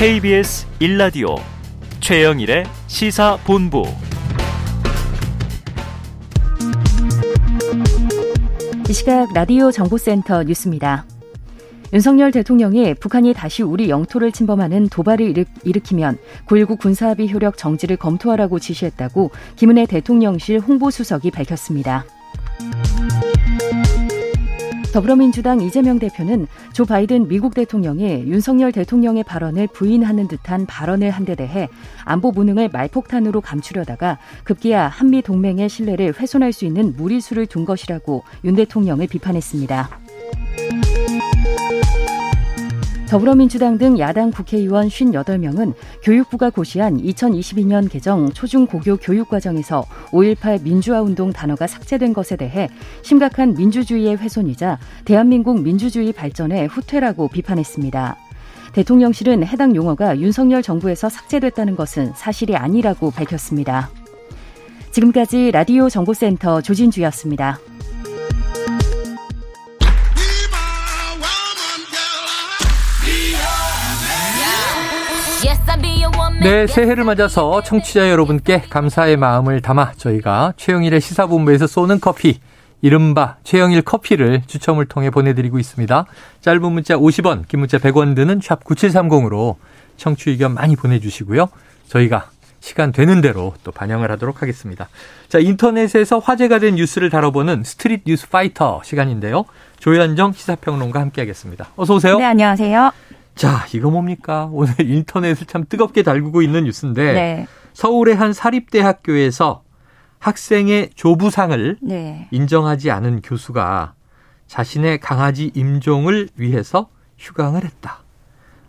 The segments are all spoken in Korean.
KBS 1라디오 최영일의 시사본부 이 시각 라디오 정보센터 뉴스입니다. 윤석열 대통령이 북한이 다시 우리 영토를 침범하는 도발을 일으키면 9.19 군사합의 효력 정지를 검토하라고 지시했다고 김은혜 대통령실 홍보수석이 밝혔습니다. 더불어민주당 이재명 대표는 조 바이든 미국 대통령이 윤석열 대통령의 발언을 부인하는 듯한 발언을 한 데 대해 안보 무능을 말폭탄으로 감추려다가 급기야 한미 동맹의 신뢰를 훼손할 수 있는 무리수를 둔 것이라고 윤 대통령을 비판했습니다. 더불어민주당 등 야당 국회의원 58명은 교육부가 고시한 2022년 개정 초중고교 교육과정에서 5.18 민주화운동 단어가 삭제된 것에 대해 심각한 민주주의의 훼손이자 대한민국 민주주의 발전의 후퇴라고 비판했습니다. 대통령실은 해당 용어가 윤석열 정부에서 삭제됐다는 것은 사실이 아니라고 밝혔습니다. 지금까지 라디오 정보센터 조진주였습니다. 네, 새해를 맞아서 청취자 여러분께 감사의 마음을 담아 저희가 최영일의 시사본부에서 쏘는 커피, 이른바 최영일 커피를 추첨을 통해 보내드리고 있습니다. 짧은 문자 50원, 긴 문자 100원 드는 샵 9730으로 청취 의견 많이 보내주시고요. 저희가 시간 되는 대로 또 반영을 하도록 하겠습니다. 자, 인터넷에서 화제가 된 뉴스를 다뤄보는 스트릿 뉴스 파이터 시간인데요. 조현정 시사평론가 함께하겠습니다. 어서 오세요. 네, 안녕하세요. 자, 이거 뭡니까? 오늘 인터넷을 참 뜨겁게 달구고 있는 뉴스인데 네. 서울의 한 사립대학교에서 학생의 조부상을 네. 인정하지 않은 교수가 자신의 강아지 임종을 위해서 휴강을 했다.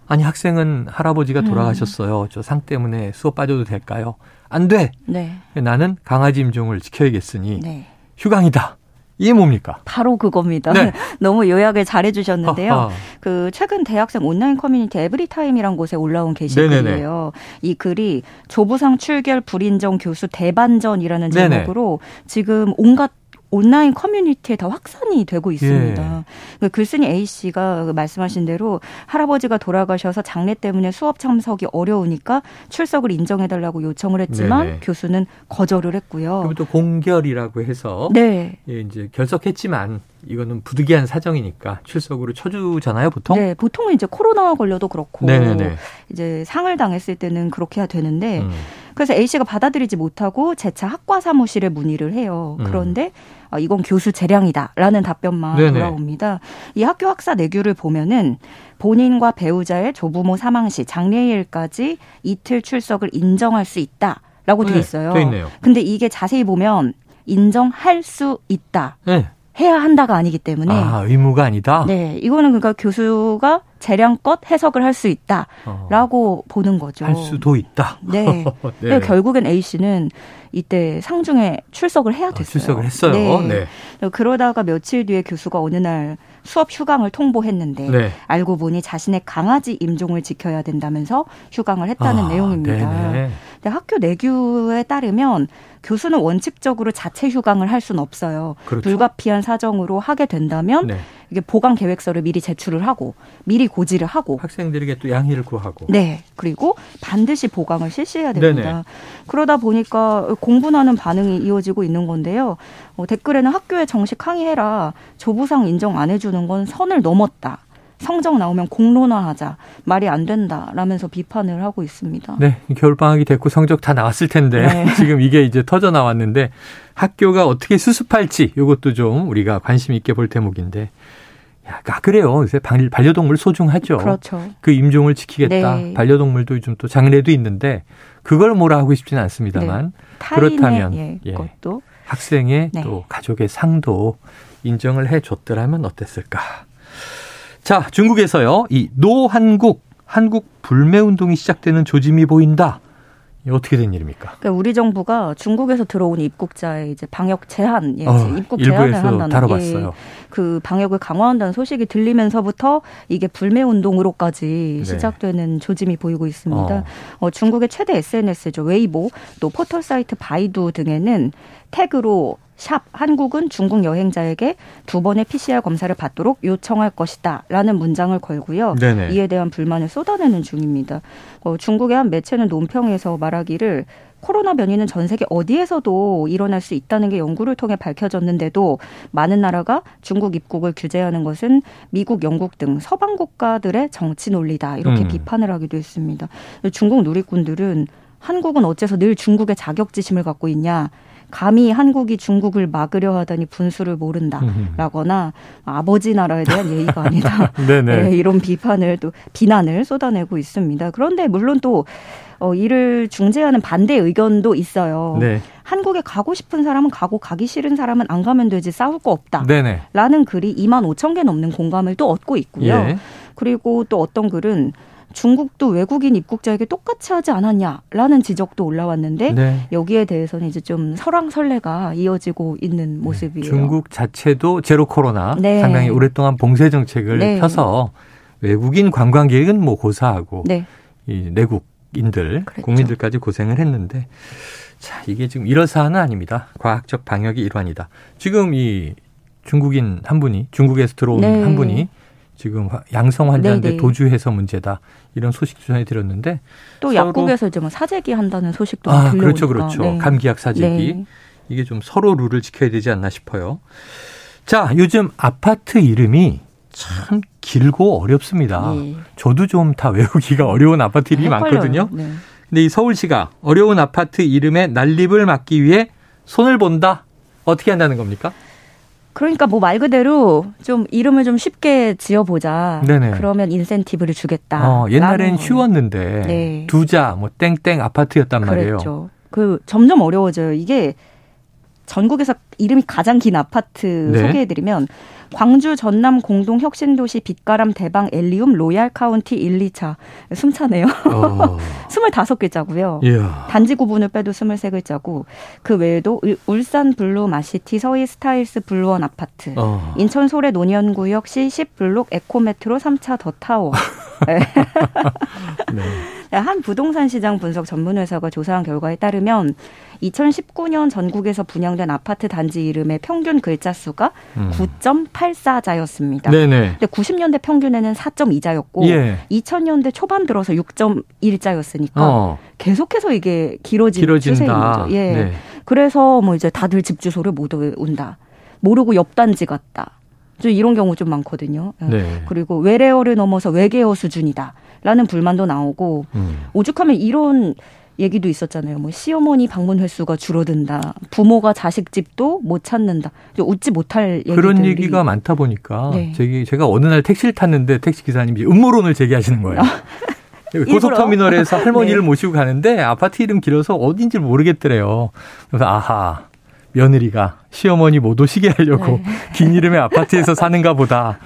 아니 학생은 할아버지가 음. 돌아가셨어요. 음. 저상 때문에 수업 빠져도 될까요? 안 돼. 네. 나는 강아지 임종을 지켜야겠으니 네. 휴강이다. 이게 뭡니까? 바로 그겁니다. 네. 너무 요약을 잘해 주셨는데요. 그 최근 대학생 온라인 커뮤니티 에브리타임이란 곳에 올라온 게시글이에요. 이 글이 조부상 출결 불인정 교수 대반전이라는 제목으로 네네. 지금 온갖 온라인 커뮤니티에 다 확산이 되고 있습니다. 예. 그 글쓴이 A 씨가 그 말씀하신 대로 할아버지가 돌아가셔서 장례 때문에 수업 참석이 어려우니까 출석을 인정해달라고 요청을 했지만 네네. 교수는 거절을 했고요. 그리고 또 공결이라고 해서 네. 예, 이제 결석했지만 이거는 부득이한 사정이니까 출석으로 쳐주잖아요, 보통. 네, 보통은 이제 코로나 걸려도 그렇고 네네네. 이제 상을 당했을 때는 그렇게 해야 되는데 음. 그래서 A 씨가 받아들이지 못하고 재차 학과 사무실에 문의를 해요. 음. 그런데 음. 이건 교수 재량이다라는 답변만 네네. 돌아옵니다. 이 학교 학사 내규를 보면은 본인과 배우자의 조부모 사망 시 장례일까지 이틀 출석을 인정할 수 있다 라고 돼 네, 있어요. 돼 있네요. 근데 이게 자세히 보면 인정할 수 있다. 네. 해야 한다가 아니기 때문에 아, 의무가 아니다. 네, 이거는 그러니까 교수가 재량껏 해석을 할 수 있다라고 어. 보는 거죠. 할 수도 있다. 네. 네. 결국엔 A 씨는 이때 상중에 출석을 해야 아, 됐어요. 아, 출석을 했어요. 네. 네. 그러다가 며칠 뒤에 교수가 어느 날 수업 휴강을 통보했는데 네. 알고 보니 자신의 강아지 임종을 지켜야 된다면서 휴강을 했다는 아, 내용입니다. 네네. 근데 학교 내규에 따르면 교수는 원칙적으로 자체 휴강을 할 수는 없어요. 그렇죠. 불가피한 사정으로 하게 된다면 네. 이게 보강 계획서를 미리 제출을 하고 미리 고지를 하고 학생들에게 또 양해를 구하고 네 그리고 반드시 보강을 실시해야 됩니다. 네네. 그러다 보니까 공분하는 반응이 이어지고 있는 건데요. 어, 댓글에는 학교에 정식 항의해라 조부상 인정 안 해주는 건 선을 넘었다. 성적 나오면 공론화하자 말이 안 된다라면서 비판을 하고 있습니다. 네, 겨울 방학이 됐고 성적 다 나왔을 텐데 네. 지금 이게 이제 터져 나왔는데 학교가 어떻게 수습할지 이것도 좀 우리가 관심 있게 볼 대목인데. 야, 아, 그래요. 요새 반려동물 소중하죠. 그렇죠. 그 임종을 지키겠다. 네. 반려동물도 요즘 또 장례도 있는데 그걸 뭐라 하고 싶지는 않습니다만 네. 그렇다면 예, 예, 학생의 네. 또 가족의 상도 인정을 해줬더라면 어땠을까. 자, 중국에서요. 이 노한국 한국 불매 운동이 시작되는 조짐이 보인다. 어떻게 된 일입니까? 그러니까 우리 정부가 중국에서 들어온 입국자의 이제 방역 제한, 예, 어, 입국 제한을 한다는 다뤄봤어요. 예, 그 방역을 강화한다는 소식이 들리면서부터 이게 불매 운동으로까지 네. 시작되는 조짐이 보이고 있습니다. 어. 어, 중국의 최대 SNS죠 웨이보 또 포털 사이트 바이두 등에는 태그로 샵 한국은 중국 여행자에게 두 번의 PCR 검사를 받도록 요청할 것이다라는 문장을 걸고요. 네네. 이에 대한 불만을 쏟아내는 중입니다. 어, 중국의 한 매체는 논평에서 말하기를 코로나 변이는 전 세계 어디에서도 일어날 수 있다는 게 연구를 통해 밝혀졌는데도 많은 나라가 중국 입국을 규제하는 것은 미국, 영국 등 서방 국가들의 정치 논리다 이렇게 음. 비판을 하기도 했습니다. 중국 누리꾼들은 한국은 어째서 늘 중국의 자격지심을 갖고 있냐. 감히 한국이 중국을 막으려 하다니 분수를 모른다라거나 아버지 나라에 대한 예의가 아니다. 네, 이런 비판을 또 비난을 쏟아내고 있습니다. 그런데 물론 또 어, 이를 중재하는 반대 의견도 있어요. 네. 한국에 가고 싶은 사람은 가고 가기 싫은 사람은 안 가면 되지 싸울 거 없다. 네네. 라는 글이 2만 5천 개 넘는 공감을 또 얻고 있고요. 예. 그리고 또 어떤 글은 중국도 외국인 입국자에게 똑같이 하지 않았냐라는 지적도 올라왔는데 네. 여기에 대해서는 이제 좀 설왕설래가 이어지고 있는 네. 모습이에요. 중국 자체도 제로 코로나 네. 상당히 오랫동안 봉쇄 정책을 네. 펴서 외국인 관광객은 뭐 고사하고 네. 이 내국인들 그랬죠. 국민들까지 고생을 했는데 자 이게 지금 이러사는 아닙니다. 과학적 방역이 일환이다. 지금 이 중국인 한 분이 중국에서 들어온 네. 한 분이 지금 양성 환자인데 네네. 도주해서 문제다 이런 소식 전해 드렸는데 또 약국에서 이제 뭐 사재기 한다는 소식도 아 들려오니까. 그렇죠 그렇죠 네. 감기약 사재기 네. 이게 좀 서로 룰을 지켜야 되지 않나 싶어요. 자 요즘 아파트 이름이 참 길고 어렵습니다. 네. 저도 좀 다 외우기가 어려운 아파트 이름이 헷갈려요. 많거든요. 네. 근데 이 서울시가 어려운 아파트 이름의 난립을 막기 위해 손을 본다 어떻게 한다는 겁니까? 그러니까 뭐 말 그대로 좀 이름을 좀 쉽게 지어보자. 네네. 그러면 인센티브를 주겠다. 어, 옛날엔 쉬웠는데 네. 두자 뭐 땡땡 아파트였단 말이에요. 그 점점 어려워져요. 이게 전국에서 이름이 가장 긴 아파트 네. 소개해드리면 광주 전남 공동 혁신도시 빛가람 대방 엘리움 로얄 카운티 1, 2차 숨차네요. 어. 25글자고요. 이야. 단지 구분을 빼도 23글자고 그 외에도 울산 블루마시티 서희 스타힐스 블루원 아파트 어. 인천 소래 논현구역 C10 블록 에코메트로 3차 더 타워 네. 네. 한 부동산 시장 분석 전문 회사가 조사한 결과에 따르면 2019년 전국에서 분양된 아파트 단지 이름의 평균 글자 수가 음. 9.84자였습니다. 네네. 근데 90년대 평균에는 4.2자였고 예. 2000년대 초반 들어서 6.1자였으니까 어. 계속해서 이게 길어진 추세인 거죠. 예. 네. 그래서 뭐 이제 다들 집 주소를 못 온다. 모르고 옆 단지 갔다. 좀 이런 경우 좀 많거든요. 예. 네. 그리고 외래어를 넘어서 외계어 수준이다. 라는 불만도 나오고 음. 오죽하면 이런 얘기도 있었잖아요. 뭐 시어머니 방문 횟수가 줄어든다. 부모가 자식 집도 못 찾는다. 웃지 못할 얘기들이 그런 얘기가 많다 보니까 네. 제가, 제가 어느 날 택시를 탔는데 택시 기사님이 음모론을 제기하시는 거예요. 고속터미널에서 할머니를 네. 모시고 가는데 아파트 이름 길어서 어딘지 모르겠더래요. 그래서 아하 며느리가 시어머니 못 오시게 하려고 네. 긴 이름의 아파트에서 사는가 보다.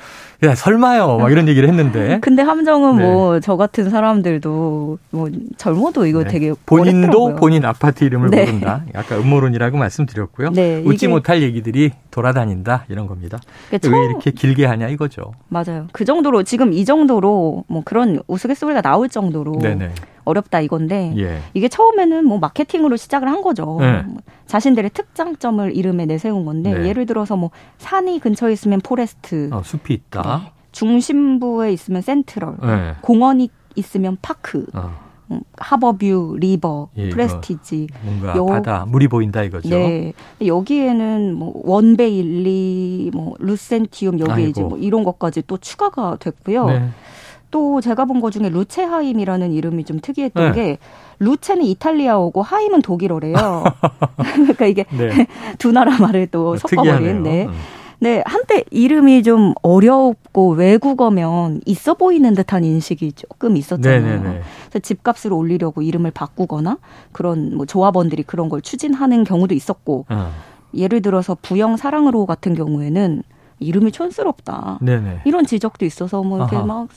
야, 설마요. 막 이런 얘기를 했는데. 근데 함정은 네. 뭐저 같은 사람들도 뭐 젊어도 이거 네. 되게 본인도 어렵더라고요. 본인 아파트 이름을 네. 모른다. 약간 음모론이라고 말씀드렸고요. 네, 웃지 못할 얘기들이 돌아다닌다 이런 겁니다. 그러니까 왜 이렇게 길게 하냐 이거죠. 맞아요. 그 정도로 지금 이 정도로 뭐 그런 우스갯소리가 나올 정도로 네네. 어렵다 이건데 예. 이게 처음에는 뭐 마케팅으로 시작을 한 거죠. 네. 뭐 자신들의 특장점을 이름에 내세운 건데 네. 예를 들어서 뭐 산이 근처에 있으면 forest, 어, 숲이 있다. 네. 중심부에 있으면 central, 네. 공원이 있으면 park. 어. 음, 하버뷰, river, 예, prestige. 뭔가 요, 바다, 물이 보인다 이거죠. 네. 여기에는 뭐 원베일리, 뭐 루센티움 여기. 이제 뭐 이런 것까지 또 추가가 됐고요. 네. 또 제가 본것 중에 루체하임이라는 이름이 좀 특이했던 네. 게 luce는 이탈리아어고 Heim은 독일어래요. 그러니까 이게 네. 두 나라 말을 또 아, 섞어버린. 네. 음. 네, 한때 이름이 좀 어렵고 외국어면 있어 보이는 듯한 인식이 조금 있었잖아요. 네네네. 네, 네. 그래서 집값을 올리려고 이름을 바꾸거나 그런 뭐 조합원들이 그런 걸 추진하는 경우도 있었고 어. 예를 들어서 부영 사랑으로 같은 경우에는 이름이 촌스럽다. 네네. 이런 지적도 있어서 뭐 이렇게 아하. 막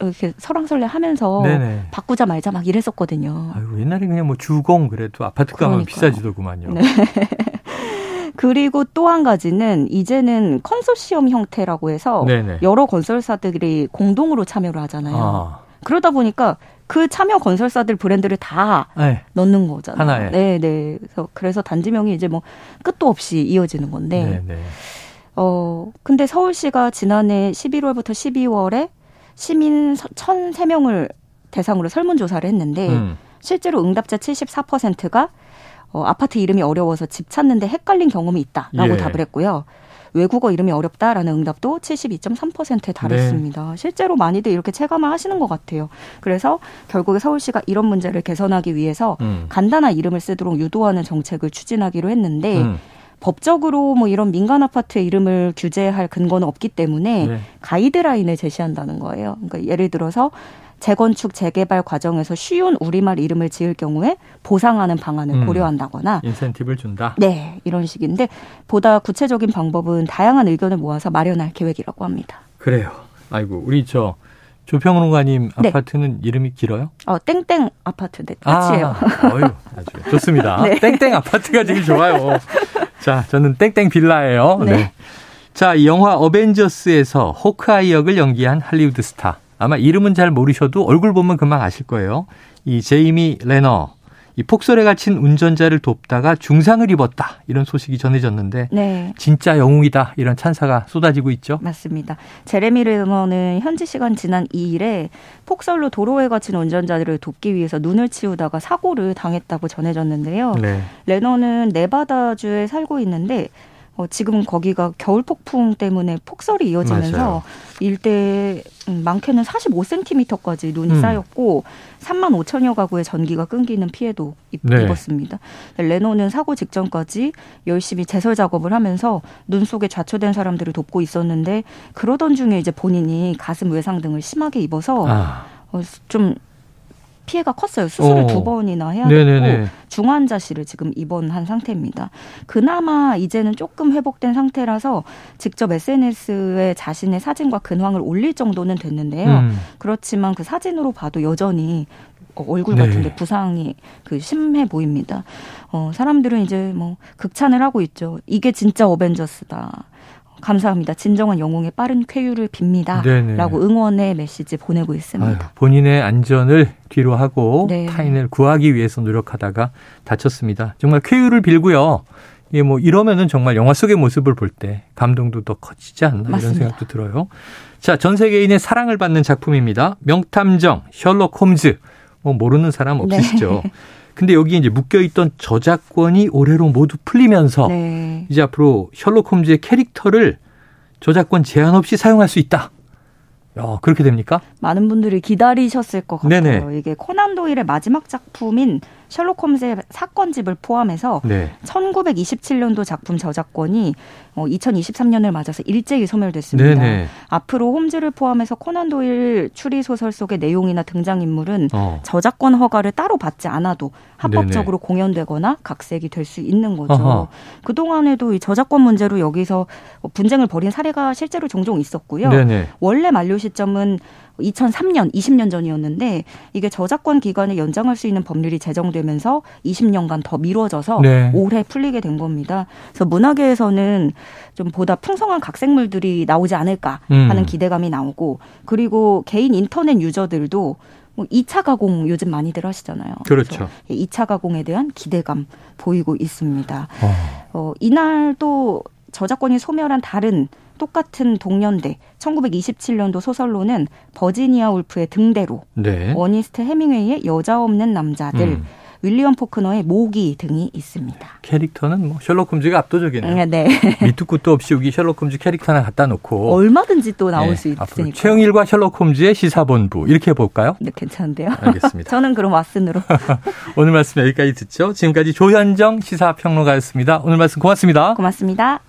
이렇게 설왕설래 하면서 네네. 바꾸자 말자 막 이랬었거든요. 아유, 옛날에 그냥 뭐 주공 그래도 아파트 가면 비싸지더구만요. 네. 그리고 또 한 가지는 이제는 컨소시엄 형태라고 해서 네네. 여러 건설사들이 공동으로 참여를 하잖아요. 아. 그러다 보니까 그 참여 건설사들 브랜드를 다 네. 넣는 거잖아요. 하나에. 네, 네. 그래서 그래서 단지명이 이제 뭐 끝도 없이 이어지는 건데. 네, 네. 어, 근데 서울시가 지난해 11월부터 12월에 시민 1,003명을 대상으로 설문조사를 했는데 음. 실제로 응답자 74%가 어, 아파트 이름이 어려워서 집 찾는데 헷갈린 경험이 있다라고 예. 답을 했고요. 외국어 이름이 어렵다라는 응답도 72.3%에 달했습니다. 네. 실제로 많이들 이렇게 체감을 하시는 것 같아요. 그래서 결국에 서울시가 이런 문제를 개선하기 위해서 음. 간단한 이름을 쓰도록 유도하는 정책을 추진하기로 했는데 음. 법적으로 뭐 이런 민간 아파트의 이름을 규제할 근거는 없기 때문에 네. 가이드라인을 제시한다는 거예요. 그러니까 예를 들어서 재건축 재개발 과정에서 쉬운 우리말 이름을 지을 경우에 보상하는 방안을 음. 고려한다거나 인센티브를 준다. 네, 이런 식인데 보다 구체적인 방법은 다양한 의견을 모아서 마련할 계획이라고 합니다. 그래요. 아이고 우리 저 조평론가님 네. 아파트는 이름이 길어요? 어, 땡땡 아파트 네, 같이요. 아, 어유 아주 좋습니다. 네. 땡땡 아파트가 제일 좋아요. 자, 저는 땡땡 빌라예요. 네. 네. 자, 영화 어벤져스에서 호크아이 역을 연기한 할리우드 스타. 아마 이름은 잘 모르셔도 얼굴 보면 금방 아실 거예요. 이 제이미 레너. 이 폭설에 갇힌 운전자를 돕다가 중상을 입었다 이런 소식이 전해졌는데 네. 진짜 영웅이다 이런 찬사가 쏟아지고 있죠. 맞습니다. 제레미 레너는 현지 시간 지난 2일에 폭설로 도로에 갇힌 운전자들을 돕기 위해서 눈을 치우다가 사고를 당했다고 전해졌는데요. 네. 레너는 네바다주에 살고 있는데 어, 지금 거기가 겨울 폭풍 때문에 폭설이 이어지면서 맞아요. 일대 음, 많게는 45cm까지 눈이 음. 쌓였고 3만 5천여 가구의 전기가 끊기는 피해도 네. 입었습니다. 레노는 사고 직전까지 열심히 제설 작업을 하면서 눈 속에 좌초된 사람들을 돕고 있었는데 그러던 중에 이제 본인이 가슴 외상 등을 심하게 입어서 아. 어, 좀 피해가 컸어요. 수술을 어. 두 번이나 해야 됐고 중환자실을 지금 입원한 상태입니다. 그나마 이제는 조금 회복된 상태라서 직접 SNS에 자신의 사진과 근황을 올릴 정도는 됐는데요. 음. 그렇지만 그 사진으로 봐도 여전히 얼굴 같은데 네. 부상이 그 심해 보입니다. 어, 사람들은 이제 뭐 극찬을 하고 있죠. 이게 진짜 어벤져스다. 감사합니다. 진정한 영웅의 빠른 쾌유를 빕니다. 네네. 라고 응원의 메시지 보내고 있습니다. 아유, 본인의 안전을 뒤로 하고 네. 타인을 구하기 위해서 노력하다가 다쳤습니다. 정말 쾌유를 빌고요. 예, 뭐 이러면은 정말 영화 속의 모습을 볼 때 감동도 더 커지지 않나 맞습니다. 이런 생각도 들어요. 자, 전 세계인의 사랑을 받는 작품입니다. 명탐정 셜록 홈즈. 뭐 모르는 사람 없으시죠? 네. 근데 여기 이제 묶여 있던 저작권이 올해로 모두 풀리면서 네. 이제 앞으로 셜록 홈즈의 캐릭터를 저작권 제한 없이 사용할 수 있다. 야, 그렇게 됩니까? 많은 분들이 기다리셨을 것 같아요. 네네. 이게 코난 도일의 마지막 작품인 셜록 홈즈의 사건집을 포함해서 네. 1927년도 작품 저작권이 2023년을 어, 맞아서 일제히 소멸됐습니다. 네네. 앞으로 홈즈를 포함해서 코난 도일 추리 소설 속의 내용이나 등장 인물은 어. 저작권 허가를 따로 받지 않아도 합법적으로 네네. 공연되거나 각색이 될 수 있는 거죠. 어허. 그 동안에도 이 저작권 문제로 여기서 분쟁을 벌인 사례가 실제로 종종 있었고요. 네네. 원래 만료 시점은 2003년, 20년 전이었는데 이게 저작권 기간을 연장할 수 있는 법률이 제정되면서 20년간 더 미뤄져서 네. 올해 풀리게 된 겁니다. 그래서 문화계에서는 좀 보다 풍성한 각색물들이 나오지 않을까 음. 하는 음. 기대감이 나오고 그리고 개인 인터넷 유저들도 뭐 2차 가공 요즘 많이들 하시잖아요. 그렇죠. 2차 가공에 대한 기대감 보이고 있습니다. 어. 어, 이날 또 저작권이 소멸한 다른 똑같은 동년대 1927년도 소설로는 버지니아 울프의 등대로, 네. 어니스트 해밍웨이의 여자 없는 남자들, 음. 윌리엄 포크너의 모기 등이 있습니다. 캐릭터는 뭐 셜록 홈즈가 압도적이네요. 네. 밑도 끝도 없이 여기 셜록 홈즈 캐릭터 하나 갖다 놓고 얼마든지 또 나올 네. 수 있으니까. 최영일과 셜록 홈즈의 시사본부 이렇게 해볼까요? 네, 괜찮은데요. 알겠습니다. 저는 그럼 왓슨으로. 오늘 말씀 여기까지 듣죠. 지금까지 조현정 시사평론가였습니다. 오늘 말씀 고맙습니다. 고맙습니다.